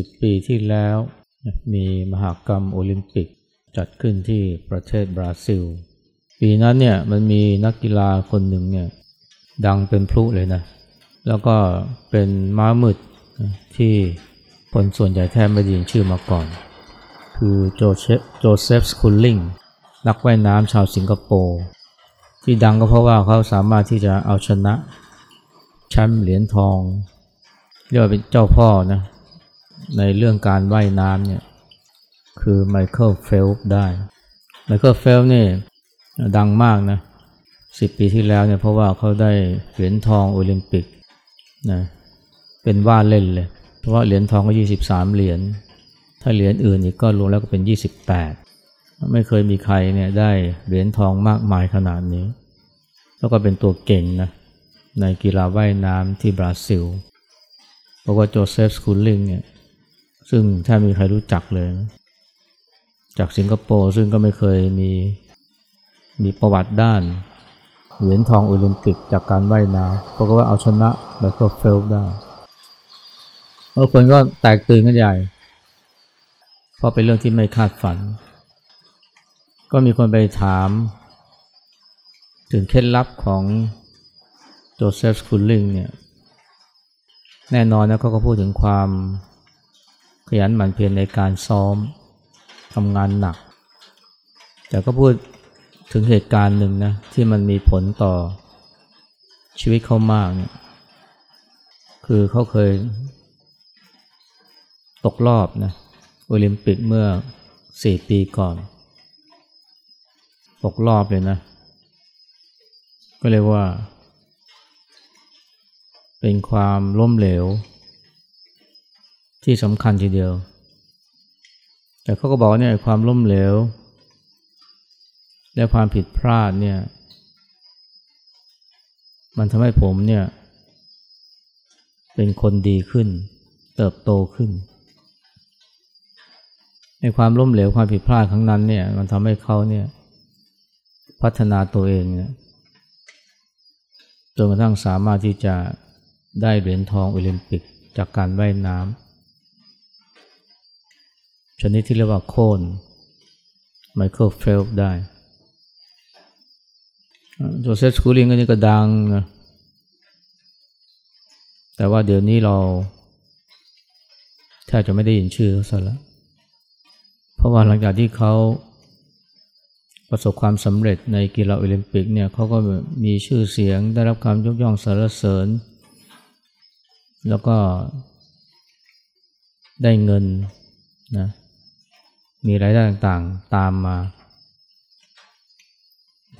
สิบปีที่แล้ว มีมหากรรมโอลิมปิกจัดขึ้นที่ประเทศบราซิล ปีนั้นเนี่ยมันมีนักกีฬาคนหนึ่งเนี่ยดังเป็นพลุเลยนะ แล้วก็เป็นม้ามืดที่คนส่วนใหญ่แทบไม่ได้ยินชื่อมาก่อน คือโจเซฟโจเซฟสคูลลิงนักว่ายน้ำชาวสิงคโปร์ ที่ดังก็เพราะว่าเขาสามารถที่จะเอาชนะแชมป์เหรียญทอง เรียกว่าเป็นเจ้าพ่อนะ ในเรื่องการว่ายน้ำเนี่ยคือไมเคิลเฟลป์ได้ไมเคิลเฟลป์นี่ดังมากนะสิบปีที่แล้วเนี่ยเพราะว่าเขาได้เหรียญทองโอลิมปิกนะเป็นว่าเล่นเลย เพราะว่าเหรียญทองก็ 23 เหรียญถ้าเหรียญอื่นอีกก็รวมแล้วก็เป็น 28 ไม่เคยมีใครเนี่ยได้เหรียญทองมากมายขนาดนี้ แล้วก็เป็นตัวเก่งนะในกีฬาว่ายน้ำที่บราซิลเพราะว่าโจเซฟสคูลลิงเนี่ย ซึ่งแทบไม่มีใครรู้จักเลยนะจากสิงคโปร์ซึ่งก็ไม่เคยมีมีประวัติด้านเหรียญทองโอลิมปิกจากการว่ายน้ำเพราะว่าเอาชนะไมเคิลเฟลป์ได้บางคนก็แตกตื่นกันใหญ่ เพราะเป็นเรื่องที่ไม่คาดฝัน ก็มีคนไปถาม ถึงเคล็ดลับของโจเซฟสคูลลิงเนี่ย แน่นอนนะเขาก็พูดถึงความ ขยันหมั่นเพียรในการซ้อมทำงานหนัก แต่ก็พูดถึงเหตุการณ์หนึ่งนะที่มันมีผลต่อชีวิตเขามากเนี่ยคือเขาเคย ตกรอบนะโอลิมปิกเมื่อสี่ปีก่อน ตกรอบเลยนะ ก็เรียกว่า เป็นความล้มเหลว ที่สำคัญทีเดียว แต่เขาก็บอกเนี่ยความล้มเหลว และความผิดพลาดเนี่ย มันทำให้ผมเนี่ย เป็นคนดีขึ้น เติบโตขึ้น ในความล้มเหลวความผิดพลาดครั้งนั้นเนี่ย มันทำให้เขาเนี่ย พัฒนาตัวเองเนี่ยจนกระทั่งสามารถที่จะได้เหรียญทองโอลิมปิกจากการว่ายน้ำ ชนิดที่เรียกว่าโคนไมเคิลเฟลป์ได้โจเซฟสคูลลิงก็นี่ก็ดังนะแต่ว่าเดี๋ยวนี้เราแทบจะไม่ได้ยินชื่อเขาซะแล้ว เพราะว่าหลังจากที่เขาประสบความสำเร็จในกีฬาโอลิมปิกเนี่ยเขาก็มีชื่อเสียงได้รับการยกย่องสรรเสริญ แล้วก็ได้เงินนะ มีรายได้ต่างๆตามมา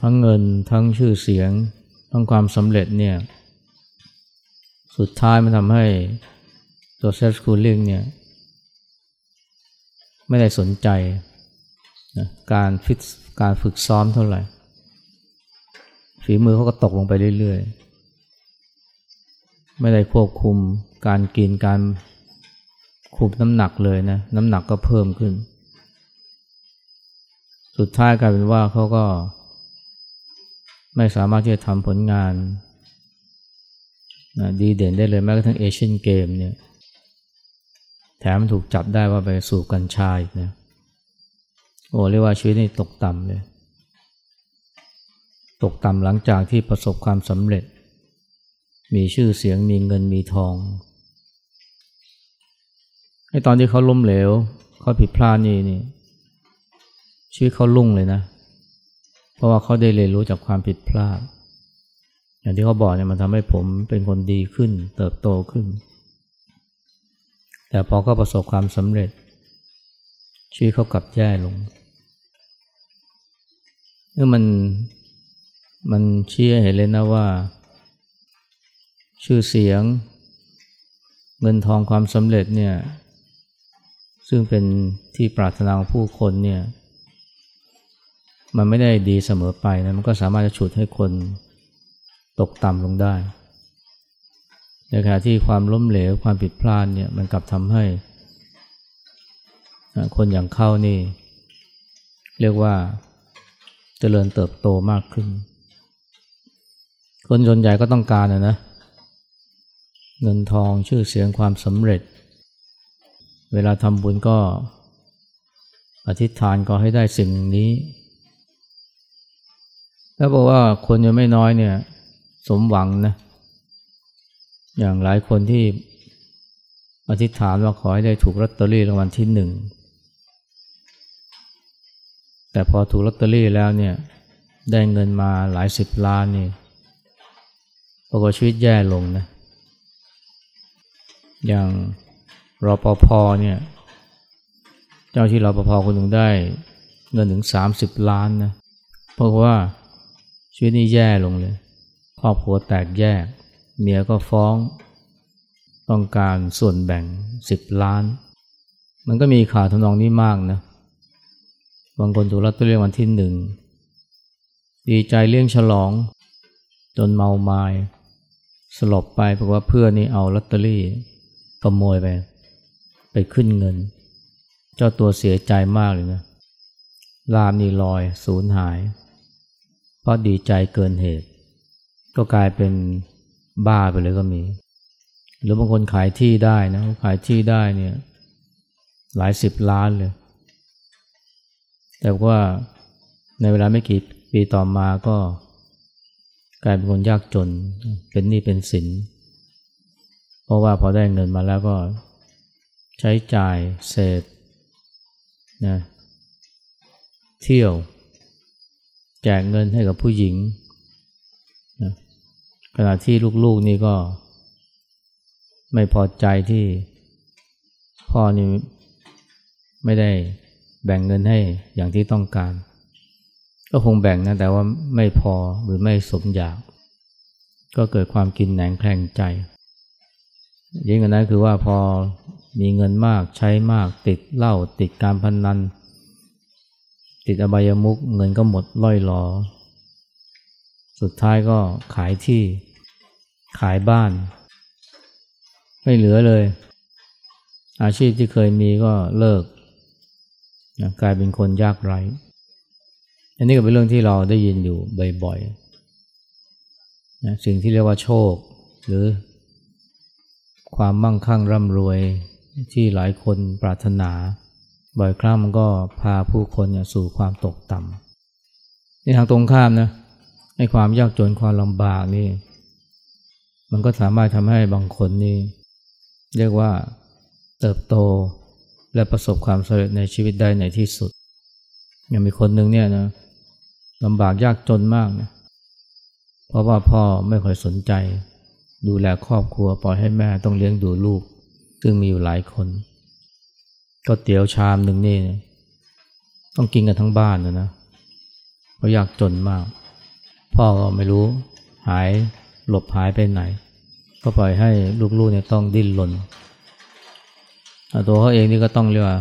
ทั้งเงินทั้งชื่อเสียง ทั้งความสำเร็จเนี่ย สุดท้ายมันทำให้ตัวเซฟสคูลิงเนี่ยไม่ได้สนใจนะการฟิตการฝึกซ้อมเท่าไหร่ ฝีมือเขาก็ตกลงไปเรื่อยๆ ไม่ได้ควบคุมการกินการคุมน้ำหนักเลยนะ น้ำหนักก็เพิ่มขึ้น สุดท้ายกลายเป็นว่าเขาก็ ไม่สามารถที่จะทำผลงานนะดีเด่นได้เลยแม้กระทั่งเอเชียนเกมเนี่ยแถมถูกจับได้ว่าไปสู่กัญชาอีกนะโอ้เรียกว่าชีวิตนี่ตกต่ำเลย ตกต่ำหลังจากที่ประสบความสำเร็จ มีชื่อเสียงมีเงินมีทองไอ้ตอนที่เขาล้มเหลวเขาผิดพลาดนี่นี่ ชีวิตเขาลุ่งเลยนะ เพราะว่าเขาได้เรียนรู้จากความผิดพลาด อย่างที่เขาบอกเนี่ยมันทำให้ผมเป็นคนดีขึ้น เติบโตขึ้น แต่พอเขาประสบความสำเร็จ ชีวิตเขากลับแย่ลงนี่มันมันเชี้เห็นเลยนะว่า ชื่อเสียง เงินทองความสำเร็จเนี่ย ซึ่งเป็นที่ปรารถนาของผู้คนเนี่ย มันไม่ได้ดีเสมอไปนะมันก็สามารถจะฉุดให้คนตกต่ำลงได้ในขณะที่ความล้มเหลวความผิดพลาดเนี่ยมันกลับทำให้ คนอย่างเข้านี่ เรียกว่าเจริญเติบโตมากขึ้น คนส่วนใหญ่ก็ต้องการนะนะ เงินทองชื่อเสียงความสำเร็จ เวลาทำบุญก็อธิษฐานก็ให้ได้สิ่งนี้ แล้วบอกว่าคนยังไม่น้อยเนี่ย สมหวังนะ อย่างหลายคนที่อธิษฐานว่าขอให้ได้ถูกลอตเตอรี่รางวัลที่หนึ่ง แต่พอถูกลอตเตอรี่แล้วเนี่ย ได้เงินมาหลายสิบล้านนี่ปรากฏชีวิตแย่ลงนะ อย่างรอปภเนี่ย เจ้าที่รอปภคนหนึ่งได้เงินถึงสามสิบล้านนะ เพราะว่า ชีวิตนี้แย่ลงเลยครอบครัวแตกแยก เมียก็ฟ้อง ต้องการส่วนแบ่งสิบล้าน มันก็มีข่าวทำนองนี้มากนะบางคนถูกลอตเตอรี่วันที่หนึ่งดีใจเลี้ยงฉลอง จนเมาไมา้สลบไปเพราะว่าเพื่อนนี่เอาลอตเตอรี่ขโมยไป ไปขึ้นเงิน เจ้าตัวเสียใจมากเลยนะลามนี่ลอยสูญหาย เพราะดีใจเกินเหตุ ก็กลายเป็นบ้าไปเลยก็มี หรือบางคนขายที่ได้นะขายที่ได้เนี่ยหลายสิบล้านเลย แต่ว่าในเวลาไม่กี่ปีต่อมาก็กลายเป็นคนยากจน เป็นหนี้เป็นสิน เพราะว่าพอได้เงินมาแล้วก็ใช้จ่ายเสพนะเที่ยว แจกเงินให้กับผู้หญิงนะขณะที่ลูกๆนี่ก็ ไม่พอใจที่พ่อนี่ไม่ได้แบ่งเงินให้อย่างที่ต้องการ ก็คงแบ่งนะแต่ว่าไม่พอหรือไม่สมอยาก ก็เกิดความกินแหนงแคลงใจยิ่งกว่านั้นคือว่าพอมีเงินมากใช้มากติดเหล้าติดการพนนัน ติดอบายมุกเงินก็หมดล่อยหลอ สุดท้ายก็ขายที่ขายบ้าน ไม่เหลือเลย อาชีพที่เคยมีก็เลิกนะกลายเป็นคนยากไร้อันนี้ก็เป็นเรื่องที่เราได้ยินอยู่บ่อยๆนะสิ่งที่เรียกว่าโชค หรือความมั่งคั่งร่ำรวยที่หลายคนปรารถนา บ่อยครั้งมันก็พาผู้คนสู่ความตกต่ำในทางตรงข้ามนะในความยากจนความลำบากนี่ มันก็สามารถทำให้บางคนนี่เรียกว่าเติบโตและประสบความสำเร็จในชีวิตได้ในที่สุด ยังมีคนหนึ่งเนี่ยนะลำบากยากจนมากนะเพราะว่าพ่อไม่ค่อยสนใจ ดูแลครอบครัวปล่อยให้แม่ต้องเลี้ยงดูลูก ซึ่งมีอยู่หลายคน ก็เตี๋ยวชามหนึ่งนี่ ต้องกินกันทั้งบ้านนะนะเพราะยากจนมาก พ่อก็ไม่รู้หายหลบหายไปไหน ก็ปล่อยให้ลูกๆเนี่ยต้องดิ้นรนตัวเขาเองนี่ก็ต้องเรียกว่า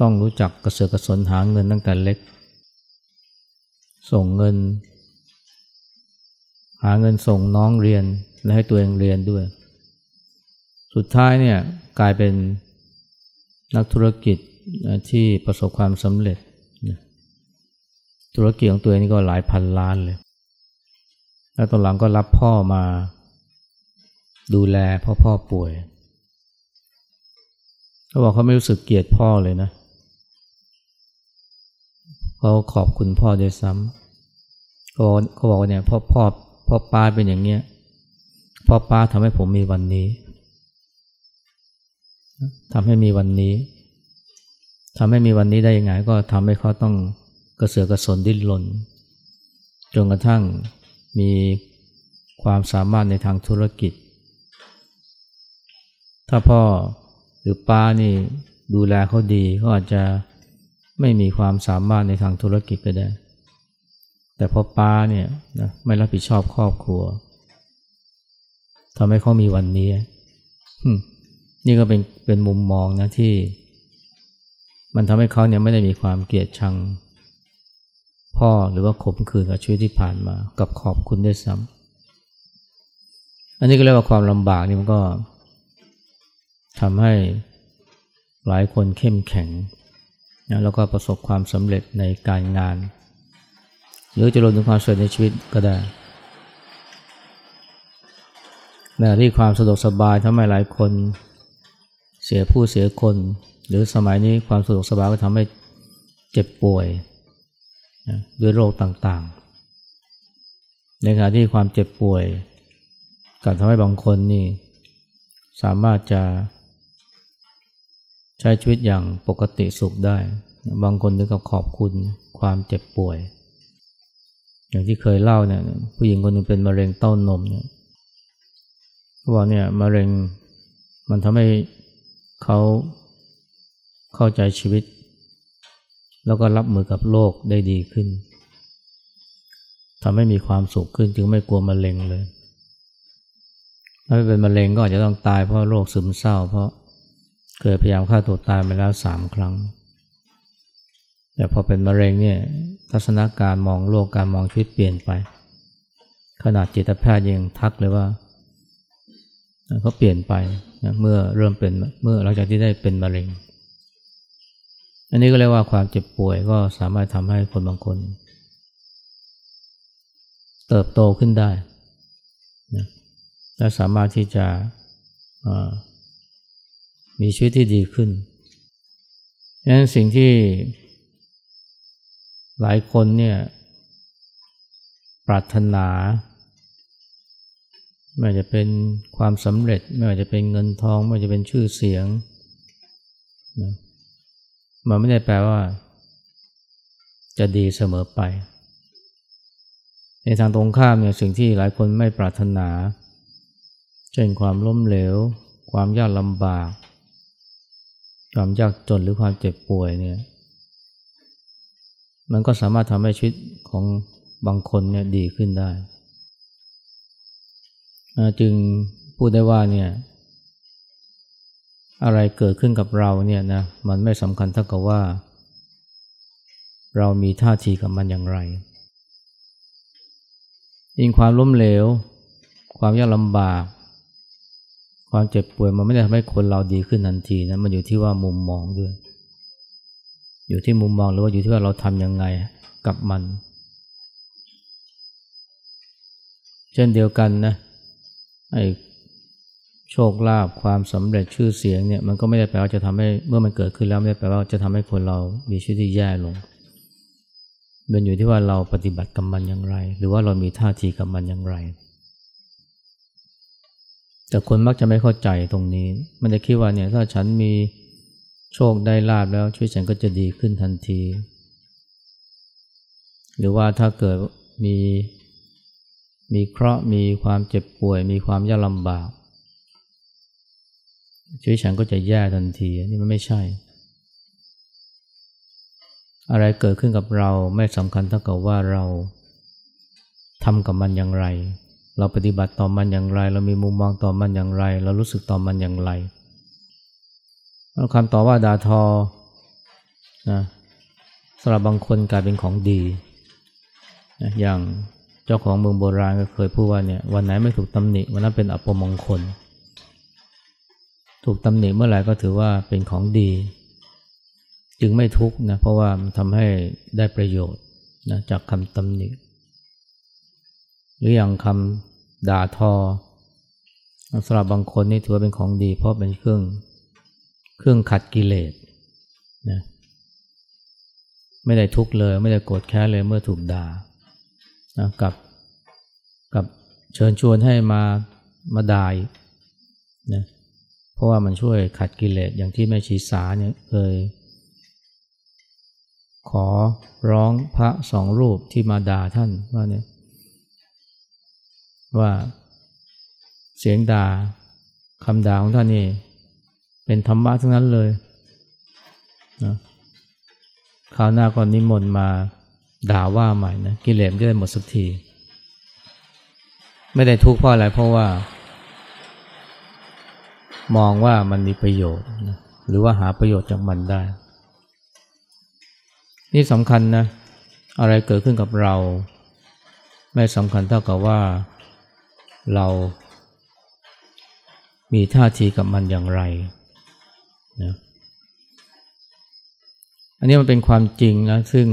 ต้องรู้จักกระเสือกกระสนหาเงินตั้งแต่เล็ก ส่งเงิน หาเงินส่งน้องเรียนและให้ตัวเองเรียนด้วย สุดท้ายเนี่ยกลายเป็น นักธุรกิจที่ประสบความสำเร็จ ธุรกิจของตัวเองนี่ก็หลายพันล้านเลย แล้วตอนหลังก็รับพ่อมาดูแลพ่อพ่อป่วยเขาบอกเขาไม่รู้สึกเกลียดพ่อเลยนะเขาขอบคุณพ่อด้วยซ้ำเขาเขาบอกว่าเนี่ยพ่อพ่อพ่อป้าเป็นอย่างเงี้ยพ่อป้าทำให้ผมมีวันนี้ ทำให้มีวันนี้ทำให้มีวันนี้ได้ยังไง ก็ทำให้เขาต้องกระเสือกกระสนดิ้นรนจนกระทั่งมีความสามารถในทางธุรกิจ ถ้าพ่อหรือป้านี่ดูแลเขาดีเขาอาจจะไม่มีความสามารถในทางธุรกิจก็ได้ แต่พอป้าเนี่ยนะไม่รับผิดชอบครอบครัวทำให้เขามีวันนี้ นี่ก็เป็นเป็นมุมมองนะที่ มันทำให้เขาเนี่ยไม่ได้มีความเกลียดชัง พ่อหรือว่าขมขื่นกับชีวิตที่ผ่านมา กับขอบคุณด้วยซ้ำอันนี้ก็เรียกว่าความลำบากนี่มันก็ทำให้หลายคนเข้มแข็งนะแล้วก็ประสบความสำเร็จในการงาน หรือจะรวมถึงความสำเร็จในชีวิตก็ได้ในที่ความสะดวกสบายทำให้หลายคน สียผู้เสียคน หรือสมัยนี้ความสะดวกสบายก็ทำให้เจ็บป่วยนะด้วยโรคต่างๆ ในขณะที่ความเจ็บป่วยกับทำให้บางคนนี่สามารถจะใช้ชีวิตอย่างปกติสุขได้ บางคนถึงกับขอบคุณความเจ็บป่วย อย่างที่เคยเล่าเนี่ยผู้หญิงคนหนึ่งเป็นมะเร็งเต้านมเนี่ยเขาบอกเนี่ยมะเร็งมันทำให้ เขาเข้าใจชีวิต แล้วก็รับมือกับโรคได้ดีขึ้นทำให้มีความสุขขึ้นจึงไม่กลัวมะเร็งเลย ถ้าไม่เป็นมะเร็งก็อาจจะต้องตายเพราะโรคซึมเศร้า เพราะเคยพยายามฆ่าตัวตายมาแล้วสามครั้ง แต่พอเป็นมะเร็งเนี่ยทัศนการมองโลกการมองชีวิตเปลี่ยนไป ขนาดจิตแพทย์ยังทักเลยว่า เขาเปลี่ยนไปนะเมื่อเริ่มเป็นเมื่อหลังจากที่ได้เป็นมะเร็ง อันนี้ก็เรียกว่าความเจ็บป่วยก็สามารถทำให้คนบางคน เติบโตขึ้นได้นะและสามารถที่จะมีชีวิตที่ดีขึ้นดังนั้นสิ่งที่หลายคนเนี่ยปรารถนา ไม่ว่าจะเป็นความสำเร็จ ไม่ว่าจะเป็นเงินทอง ไม่ว่าจะเป็นชื่อเสียงนะมันไม่ได้แปลว่า จะดีเสมอไป ในทางตรงข้ามเนี่ยสิ่งที่หลายคนไม่ปรารถนา เช่นความล้มเหลว ความยากลำบาก ความยากจนหรือความเจ็บป่วยเนี่ย มันก็สามารถทำให้ชีวิตของบางคนเนี่ยดีขึ้นได้ จึงพูดได้ว่าเนี่ยอะไรเกิดขึ้นกับเราเนี่ยนะมันไม่สำคัญเท่ากับว่า เรามีท่าทีกับมันอย่างไรยิ่งความล้มเหลว ความยากลำบาก ความเจ็บป่วยมันไม่ได้ทำให้คนเราดีขึ้นทันทีนะมันอยู่ที่ว่ามุมมองด้วย อยู่ที่มุมมองหรือว่าอยู่ที่ว่าเราทำยังไงกับมัน เช่นเดียวกันนะ ไอ้โชคลาภความสำเร็จชื่อเสียงเนี่ยมันก็ไม่ได้แปลว่าจะทำให้เมื่อมันเกิดขึ้นแล้วไม่ได้แปลว่าจะทำให้คนเรามีชีวิตที่แย่ลงมันอยู่ที่ว่าเราปฏิบัติกับมันอย่างไร หรือว่าเรามีท่าทีกับมันอย่างไร แต่คนมักจะไม่เข้าใจตรงนี้ มันจะคิดว่าเนี่ยถ้าฉันมีโชคได้ลาบแล้วชีวิตฉันก็จะดีขึ้นทันที หรือว่าถ้าเกิดมี มีเคราะห์มีความเจ็บป่วย มีความยากลำบากชีวิตฉันก็จะแย่ทันทีนี่มันไม่ใช่ อะไรเกิดขึ้นกับเราไม่สำคัญเท่ากับว่าเราทำกับมันอย่างไร เราปฏิบัติต่อมันอย่างไร เรามีมุมมองต่อมันอย่างไร เรารู้สึกต่อมันอย่างไรคำต่อว่าดาทอนะสำหรับบางคนกลายเป็นของดีนะอย่าง เจ้าของเมืองโบราณก็เคยพูดว่าเนี่ยวันไหนไม่ถูกตำหนิวันนั้นเป็นอัปมงคล ถูกตำหนิเมื่อไหร่ก็ถือว่าเป็นของดี จึงไม่ทุกข์นะเพราะว่ามันทำให้ได้ประโยชน์นะจากคำตำหนิ หรืออย่างคำด่าทอสำหรับบางคนนี่ถือว่าเป็นของดี เพราะเป็นเครื่องเครื่องขัดกิเลสนะไม่ได้ทุกข์เลย ไม่ได้โกรธแค้นเลยเมื่อถูกด่า นะกับกับเชิญชวนให้มามาดายนะเพราะว่ามันช่วยขัดกิเลสอย่างที่แม่ชีสาเนี่ยเคยขอร้องพระสองรูปที่มาด่าท่านว่าเนี่ยว่าเสียงด่าคำด่าของท่านนี่เป็นธรรมะทั้งนั้นเลยนะคราวหน้าก่อนนิมนต์มา ด่าว่าใหม่นะกิเลสจะได้หมดสักที ไม่ได้ทุกข์เพราะอะไรเพราะว่า มองว่ามันมีประโยชน์นะหรือว่าหาประโยชน์จากมันได้ นี่สำคัญนะ อะไรเกิดขึ้นกับเรา ไม่สำคัญเท่ากับว่าเรามีท่าทีกับมันอย่างไรนะอันนี้มันเป็นความจริงนะซึ่ง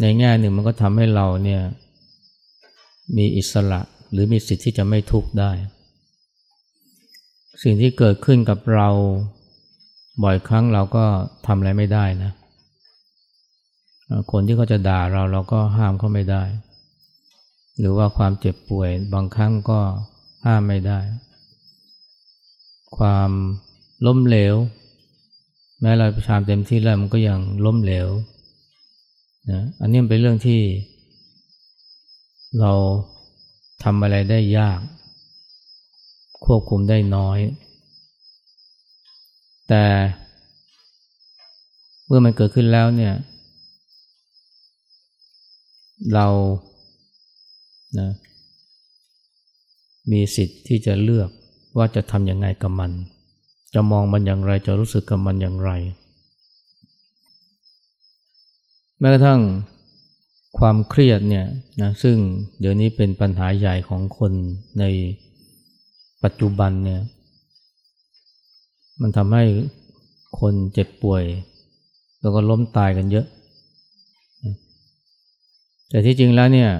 ในแง่หนึ่งมันก็ทำให้เราเนี่ยมีอิสระหรือมีสิทธิ์ที่จะไม่ทุกข์ได้ สิ่งที่เกิดขึ้นกับเราบ่อยครั้งเราก็ทำอะไรไม่ได้นะ คนที่เขาจะด่าเราเราก็ห้ามเขาไม่ได้ หรือว่าความเจ็บป่วยบางครั้งก็ห้ามไม่ได้ ความล้มเหลว แม้เราพยายามเต็มที่แล้วมันก็ยังล้มเหลว นะอันนี้เป็นเรื่องที่ เราทำอะไรได้ยาก ควบคุมได้น้อย แต่เมื่อมันเกิดขึ้นแล้วเนี่ย เรานะมีสิทธิ์ที่จะเลือกว่าจะทำยังไงกับมัน จะมองมันอย่างไร จะรู้สึกกับมันอย่างไร แม้กระทั่งความเครียดเนี่ยนะซึ่งเดี๋ยวนี้เป็นปัญหาใหญ่ของคนในปัจจุบันเนี่ยมันทำให้คนเจ็บป่วย แล้วก็ล้มตายกันเยอะ แต่ที่จริงแล้วเนี่ย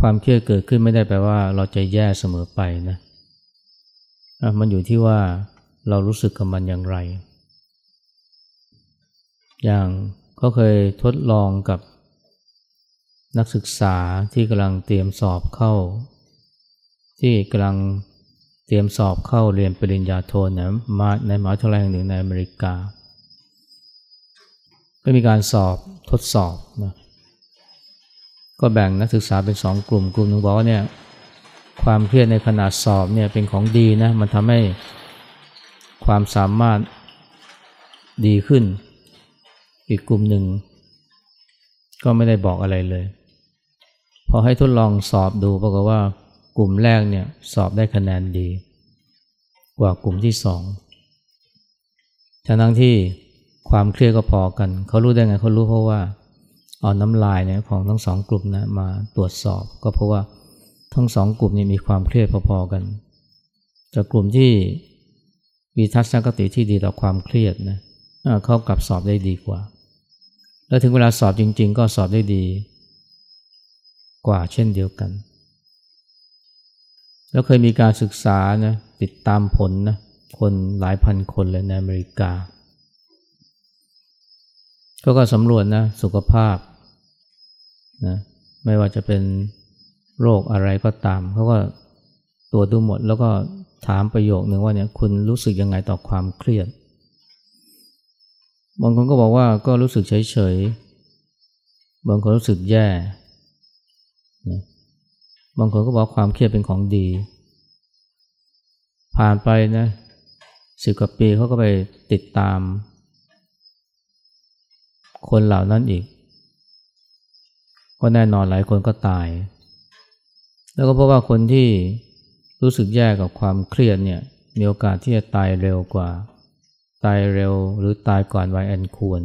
ความเครียดเกิดขึ้นไม่ได้แปลว่า เราจะแย่เสมอไปนะมันอยู่ที่ว่าเรารู้สึกกับมันอย่างไร อย่าง เขาเคยทดลองกับนักศึกษาที่กำลังเตรียมสอบเข้า ที่กำลังเตรียมสอบเข้าเรียนปริญญาโทนะมาในมหาวิทยาลัยแห่งหนึ่งในอเมริกา ก็มีการสอบทดสอบนะก็แบ่งนักศึกษาเป็นสองกลุ่มกลุ่มหนึ่งบอกว่าเนี่ยความเครียดในขณะสอบเนี่ยเป็นของดีนะมันทำให้ความสามารถดีขึ้น อีกกลุ่มหนึ่ง ก็ไม่ได้บอกอะไรเลย พอให้ทดลองสอบดูปรากฏว่ากลุ่มแรกเนี่ยสอบได้คะแนนดี กว่ากลุ่มที่สองทั้งที่ความเครียดก็พอกัน เขารู้ได้ไงเขารู้เพราะว่าเอาน้ำลายเนี่ยของทั้งสองกลุ่มนะมาตรวจสอบก็เพราะว่าทั้งสองกลุ่มนี้มีความเครียดพอๆกันจากกลุ่มที่มีทัศนคติที่ดีต่อความเครียดนะเขากลับสอบได้ดีกว่า แล้วถึงเวลาสอบจริง ๆ ก็สอบได้ดี กว่าเช่นเดียวกัน แล้วเคยมีการศึกษานะติดตามผลนะคนหลายพันคนเลยในอเมริกาเขาก็สำรวจนะสุขภาพนะไม่ว่าจะเป็นโรคอะไรก็ตาม เขาก็ตรวจดูหมดแล้วก็ถามประโยคหนึ่งว่าเนี่ยคุณรู้สึกยังไงต่อความเครียด บางคนก็บอกว่าก็รู้สึกเฉยๆ บางคนรู้สึกแย่นะบางคนก็บอกความเครียดเป็นของดี ผ่านไปนะสิบกว่าปีเขาก็ไปติดตาม คนเหล่านั้นอีก ก็แน่นอนหลายคนก็ตาย แล้วก็เพราะว่าคนที่รู้สึกแย่กับความเครียดเนี่ยมีโอกาสที่จะตายเร็วกว่า ตายเร็วหรือตายก่อนวัยอันควร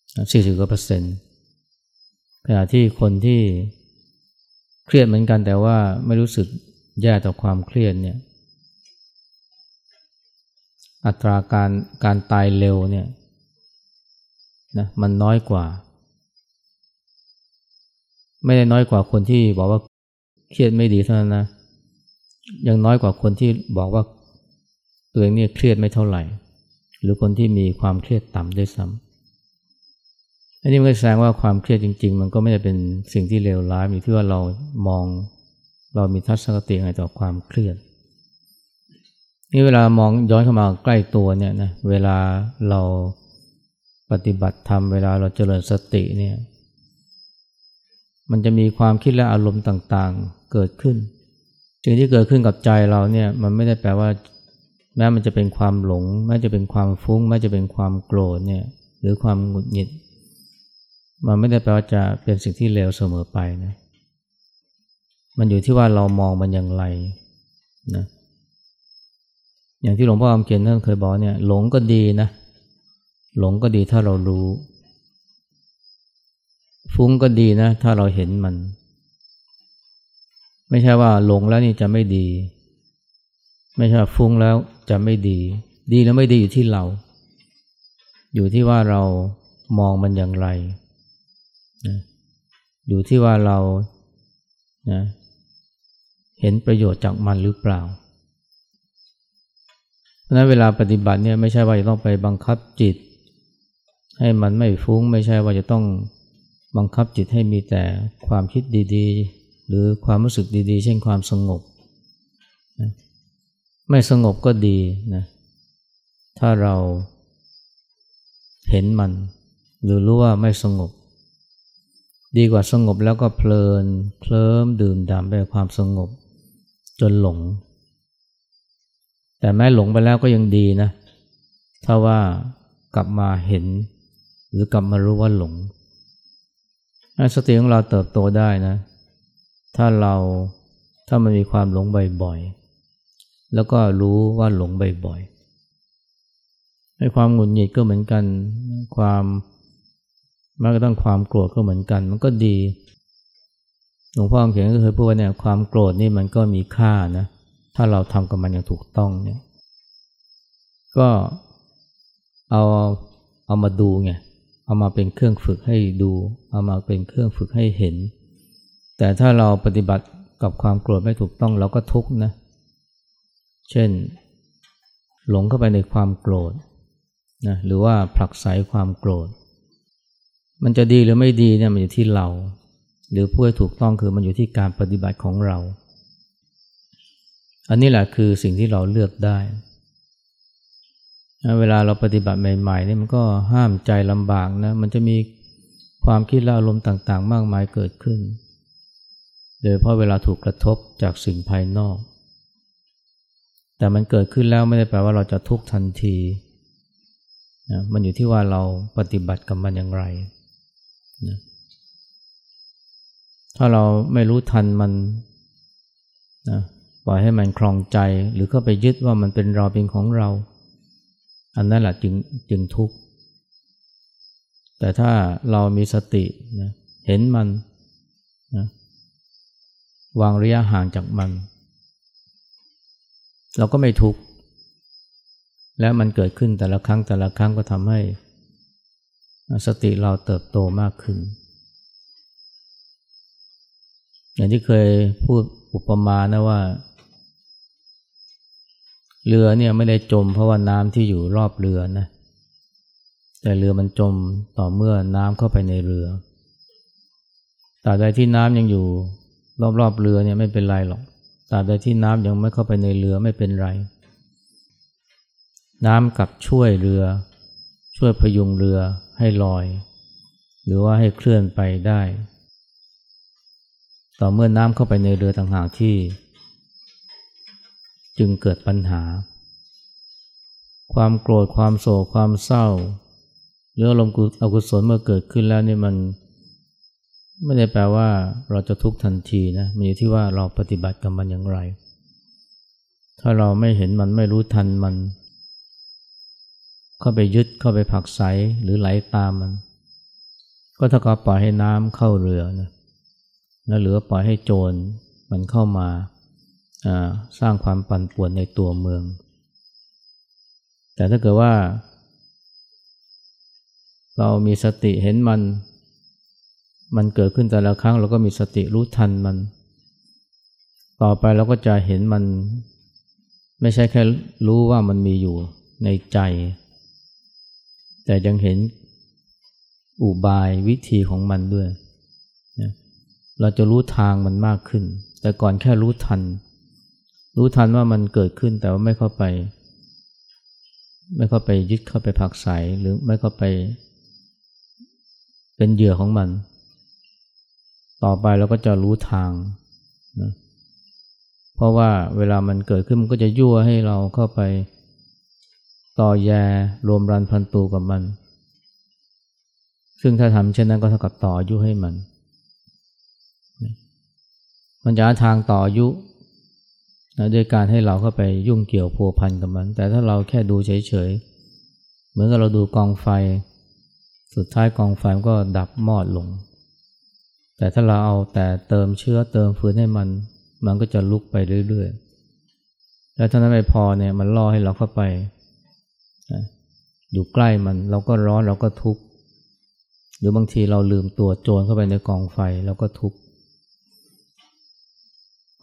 40กว่าเปอร์เซ็นต์ขณะที่คนที่เครียดเหมือนกันแต่ว่าไม่รู้สึกแย่ต่อความเครียดเนี่ย อัตราการการตายเร็วเนี่ยนะมันน้อยกว่า ไม่ได้น้อยกว่าคนที่บอกว่าเครียดไม่ดีเท่านั้นนะยังน้อยกว่าคนที่บอกว่า ตัวเองเนี่ยเครียดไม่เท่าไหร่ หรือคนที่มีความเครียดต่ำด้วยซ้ำอันนี้มันก็แสดงว่าความเครียดจริง ๆ มันก็ไม่ได้เป็นสิ่งที่เลวร้ายมีที่ว่าเรามองเรามีทัศนคติอะไรต่อความเครียดนี่เวลามองย้อนเข้ามาใกล้ตัวเนี่ยนะเวลาเราปฏิบัติธรรมเวลาเราเจริญสติเนี่ยมันจะมีความคิดและอารมณ์ต่างๆเกิดขึ้นสิ่งที่เกิดขึ้นกับใจเราเนี่ยมันไม่ได้แปลว่า แม้มันจะเป็นความหลงแม้จะเป็นความฟุ้งแม้จะเป็นความโกรธเนี่ยหรือความหงุดหงิด มันไม่ได้แปลว่าจะเป็นสิ่งที่เลวเสมอไปนะมันอยู่ที่ว่าเรามองมันอย่างไรนะอย่างที่หลวงพ่อคำเขียนท่านเคยบอกเนี่ยหลงก็ดีนะหลงก็ดีถ้าเรารู้ ฟุ้งก็ดีนะ ถ้าเราเห็นมัน ไม่ใช่ว่าหลงแล้วนี่จะไม่ดี ไม่ใช่ฟุ้งแล้ว จะไม่ดี ดีแล้วไม่ดีอยู่ที่เรา อยู่ที่ว่าเรามองมันอย่างไรนะอยู่ที่ว่าเรานะเห็นประโยชน์จากมันหรือเปล่า เพราะนั้นเวลาปฏิบัติเนี่ยไม่ใช่ว่าจะต้องไปบังคับจิต ให้มันไม่ฟุ้งไม่ใช่ว่าจะต้องบังคับจิตให้มีแต่ความคิดดีๆ หรือความรู้สึกดีๆ เช่นความสงบนะ ไม่สงบก็ดีนะ ถ้าเราเห็นมัน หรือรู้ว่าไม่สงบ ดีกว่าสงบแล้วก็เพลินเคลิ้มดื่มด่ำไปความสงบ จนหลง แต่แม้หลงไปแล้วก็ยังดีนะ ถ้าว่ากลับมาเห็น หรือกลับมารู้ว่าหลงสติของเราเติบโตได้นะ ถ้าเราถ้ามันมีความหลงบ่อยๆ แล้วก็รู้ว่าหลงบ่อยๆให้ความหงุดหงิดก็เหมือนกัน ความแม้กระทั่งความโกรธก็เหมือนกัน มันก็ดี หลวงพ่อเขียนก็เคยพูดว่าเนี่ยความโกรธนี่มันก็มีค่านะ ถ้าเราทำกับมันอย่างถูกต้องเนี่ย ก็เอาเอามาดูไง เอามาเป็นเครื่องฝึกให้ดู เอามาเป็นเครื่องฝึกให้เห็น แต่ถ้าเราปฏิบัติกับความโกรธไม่ถูกต้องเราก็ทุกข์นะเเช่น หลงเข้าไปในความโกรธนะหรือว่าผลักไสความโกรธ มันจะดีหรือไม่ดีเนี่ยมันอยู่ที่เรา หรือพูดถูกต้องคือมันอยู่ที่การปฏิบัติของเรา อันนี้แหละคือสิ่งที่เราเลือกได้ เวลาเราปฏิบัติใหม่ๆนี่มันก็ห้ามใจลำบากนะมันจะมีความคิดและอารมณ์ต่างๆ มากมายเกิดขึ้น โดยเพราะเวลาถูกกระทบจากสิ่งภายนอก แต่มันเกิดขึ้นแล้วไม่ได้แปลว่าเราจะทุกข์ทันทีนะมันอยู่ที่ว่าเราปฏิบัติกับมันอย่างไรนะถ้าเราไม่รู้ทันมันนะปล่อยให้มันคลองใจหรือก็ไปยึดว่ามันเป็นเราเป็นของเรา อันนั้นแหละจึงจึงทุกข์แต่ถ้าเรามีสตินะเห็นมันนะวางระยะห่างจากมัน เราก็ไม่ทุกข์ และมันเกิดขึ้นแต่ละครั้งแต่ละครั้งก็ทำให้สติเราเติบโตมากขึ้น อย่างที่เคยพูดอุปมานะว่า เรือเนี่ยไม่ได้จมเพราะว่าน้ำที่อยู่รอบเรือนะ แต่เรือมันจมต่อเมื่อน้ำเข้าไปในเรือตราบใดที่น้ำยังอยู่รอบๆเรือเนี่ยไม่เป็นไรหรอก ตราบใดที่น้ำยังไม่เข้าไปในเรือไม่เป็นไร น้ำกับช่วยเรือ ช่วยพยุงเรือให้ลอย หรือว่าให้เคลื่อนไปได้ ต่อเมื่อน้ำเข้าไปในเรือต่างหากที่ จึงเกิดปัญหา ความโกรธความโศกความเศร้าหรืออารมณ์อกุศลเมื่อเกิดขึ้นแล้วนี่มัน ไม่ได้แปลว่าเราจะทุกข์ทันทีนะมันอยู่ที่ว่าเราปฏิบัติกับมันอย่างไร ถ้าเราไม่เห็นมันไม่รู้ทันมัน เข้าไปยึดเข้าไปผักใสหรือไหลตามมัน ก็ถ้ากับปล่อยให้น้ำเข้าเรือนะแล้วเหลือปล่อยให้โจรมันเข้ามาสร้างความปั่นป่วนในตัวเมือง แต่ถ้าเกิดว่า เรามีสติเห็นมัน มันเกิดขึ้นแต่ละครั้งเราก็มีสติรู้ทันมัน ต่อไปเราก็จะเห็นมัน ไม่ใช่แค่รู้ว่ามันมีอยู่ในใจ แต่ยังเห็นอุบายวิธีของมันด้วยเราจะรู้ทางมันมากขึ้น แต่ก่อนแค่รู้ทัน รู้ทันว่ามันเกิดขึ้นแต่ว่าไม่เข้าไป ไม่เข้าไปยึดเข้าไปผักใสหรือไม่เข้าไป เป็นเหยื่อของมัน ต่อไปเราก็จะรู้ทางนะเพราะว่าเวลามันเกิดขึ้นมันก็จะยั่วให้เราเข้าไปต่อแยรวมรันพันตูกับมัน ซึ่งถ้าทำเช่นนั้นก็เท่ากับต่ออยุให้มัน มันจะหาทางต่ออยุนะด้วยการให้เราเข้าไปยุ่งเกี่ยวพัวพันกับมัน แต่ถ้าเราแค่ดูเฉยๆ เหมือนกับเราดูกองไฟ สุดท้ายกองไฟมันก็ดับมอดลง แต่ถ้าเราเอาแต่เติมเชื้อเติมฟืนให้มัน มันก็จะลุกไปเรื่อยๆ แล้วถ้านั้นไม่พอเนี่ยมันล่อให้เราเข้าไป อยู่ใกล้มันเราก็ร้อนเราก็ทุกข์หรือบางทีเราลืมตัวโจรเข้าไปในกองไฟเราก็ทุกข์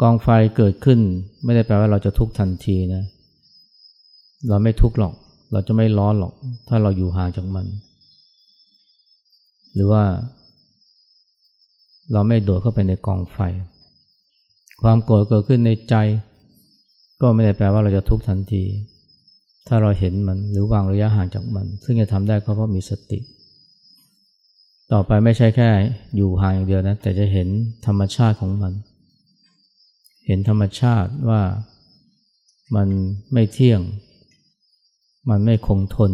กองไฟเกิดขึ้น ไม่ได้แปลว่าเราจะทุกข์ทันทีนะ เราไม่ทุกข์หรอก เราจะไม่ร้อนหรอก ถ้าเราอยู่ห่างจากมัน หรือว่า เราไม่โดดเข้าไปในกองไฟ ความโกรธเกิดขึ้นในใจ ก็ไม่ได้แปลว่าเราจะทุกข์ทันที ถ้าเราเห็นมันหรือวางระยะห่างจากมัน ซึ่งจะทำได้ก็เพราะมีสติ ต่อไปไม่ใช่แค่อยู่ห่างอย่างเดียวนะ แต่จะเห็นธรรมชาติของมัน เห็นธรรมชาติว่ามันไม่เที่ยง มันไม่คงทน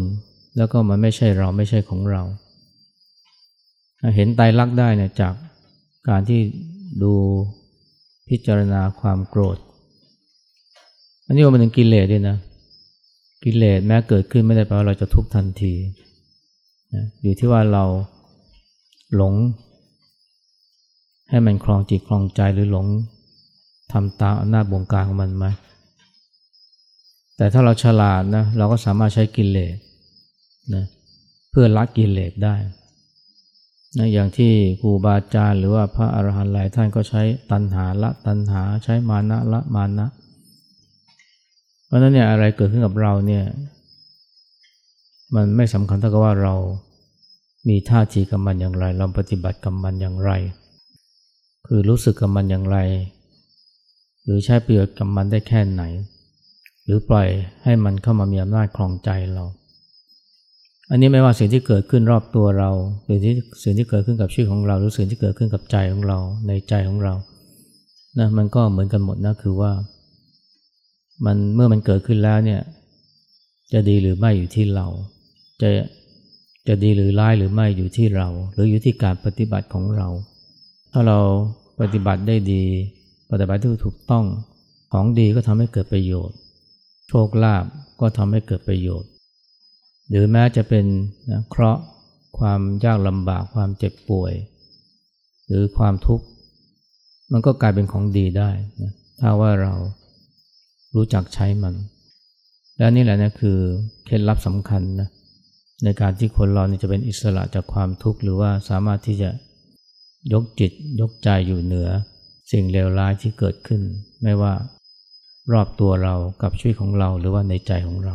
แล้วก็มันไม่ใช่เราไม่ใช่ของเรา เห็นไตรลักษณ์ได้เนี่ยจาก การที่ดูพิจารณาความโกรธ อันนี้มันถึงกิเลสด้วยนะ กิเลสแม้เกิดขึ้นไม่ได้แปลว่าเราจะทุกข์ทันทีนะอยู่ที่ว่าเราหลง ให้มันคลองจิตคลองใจหรือหลงทำตามอำนาจบงการของมันไหมแต่ถ้าเราฉลาดนะเราก็สามารถใช้กิเลสนะเพื่อละกิเลสได้ นะอย่างที่ครูบาอาจารย์หรือว่าพระอรหันต์หลายท่านก็ใช้ตัณหาละตัณหาใช้มานะละมานะ เพราะนั้นเนี่ยอะไรเกิดขึ้นกับเราเนี่ย มันไม่สำคัญเท่ากับว่าเรามีท่าทีกับมันอย่างไร เราปฏิบัติกับมันอย่างไร คือรู้สึกกับมันอย่างไร หรือใช้ประโยชน์กับมันได้แค่ไหน หรือปล่อยให้มันเข้ามามีอำนาจคลองใจเรา อันนี้ไม่ว่าสิ่งที่เกิดขึ้นรอบตัวเราหรือที่สิ่งที่เกิดขึ้นกับชีวิตของเรา หรือสิ่งที่เกิดขึ้นกับใจของเราในใจของเรานะมันก็เหมือนกันหมดนะคือว่า มันเมื่อมันเกิดขึ้นแล้วเนี่ย จะดีหรือไม่อยู่ที่เรา จะจะดีหรือร้ายหรือไม่อยู่ที่เรา หรืออยู่ที่การปฏิบัติของเรา ถ้าเราปฏิบัติได้ดี ปฏิบัติที่ถูกต้องของดีก็ทำให้เกิดประโยชน์ โชคลาภก็ทำให้เกิดประโยชน์ หรือแม้จะเป็นนะเคราะห์ความยากลำบากความเจ็บป่วย หรือความทุกข์ มันก็กลายเป็นของดีได้นะถ้าว่าเรารู้จักใช้มัน และนี่แหละนะคือเคล็ดลับสำคัญนะในการที่คนเรานี่จะเป็นอิสระจากความทุกข์หรือว่าสามารถที่จะยกจิตยกใจอยู่เหนือ สิ่งเลวร้ายที่เกิดขึ้น ไม่ว่ารอบตัวเรากับชีวิตของเราหรือว่าในใจของเรา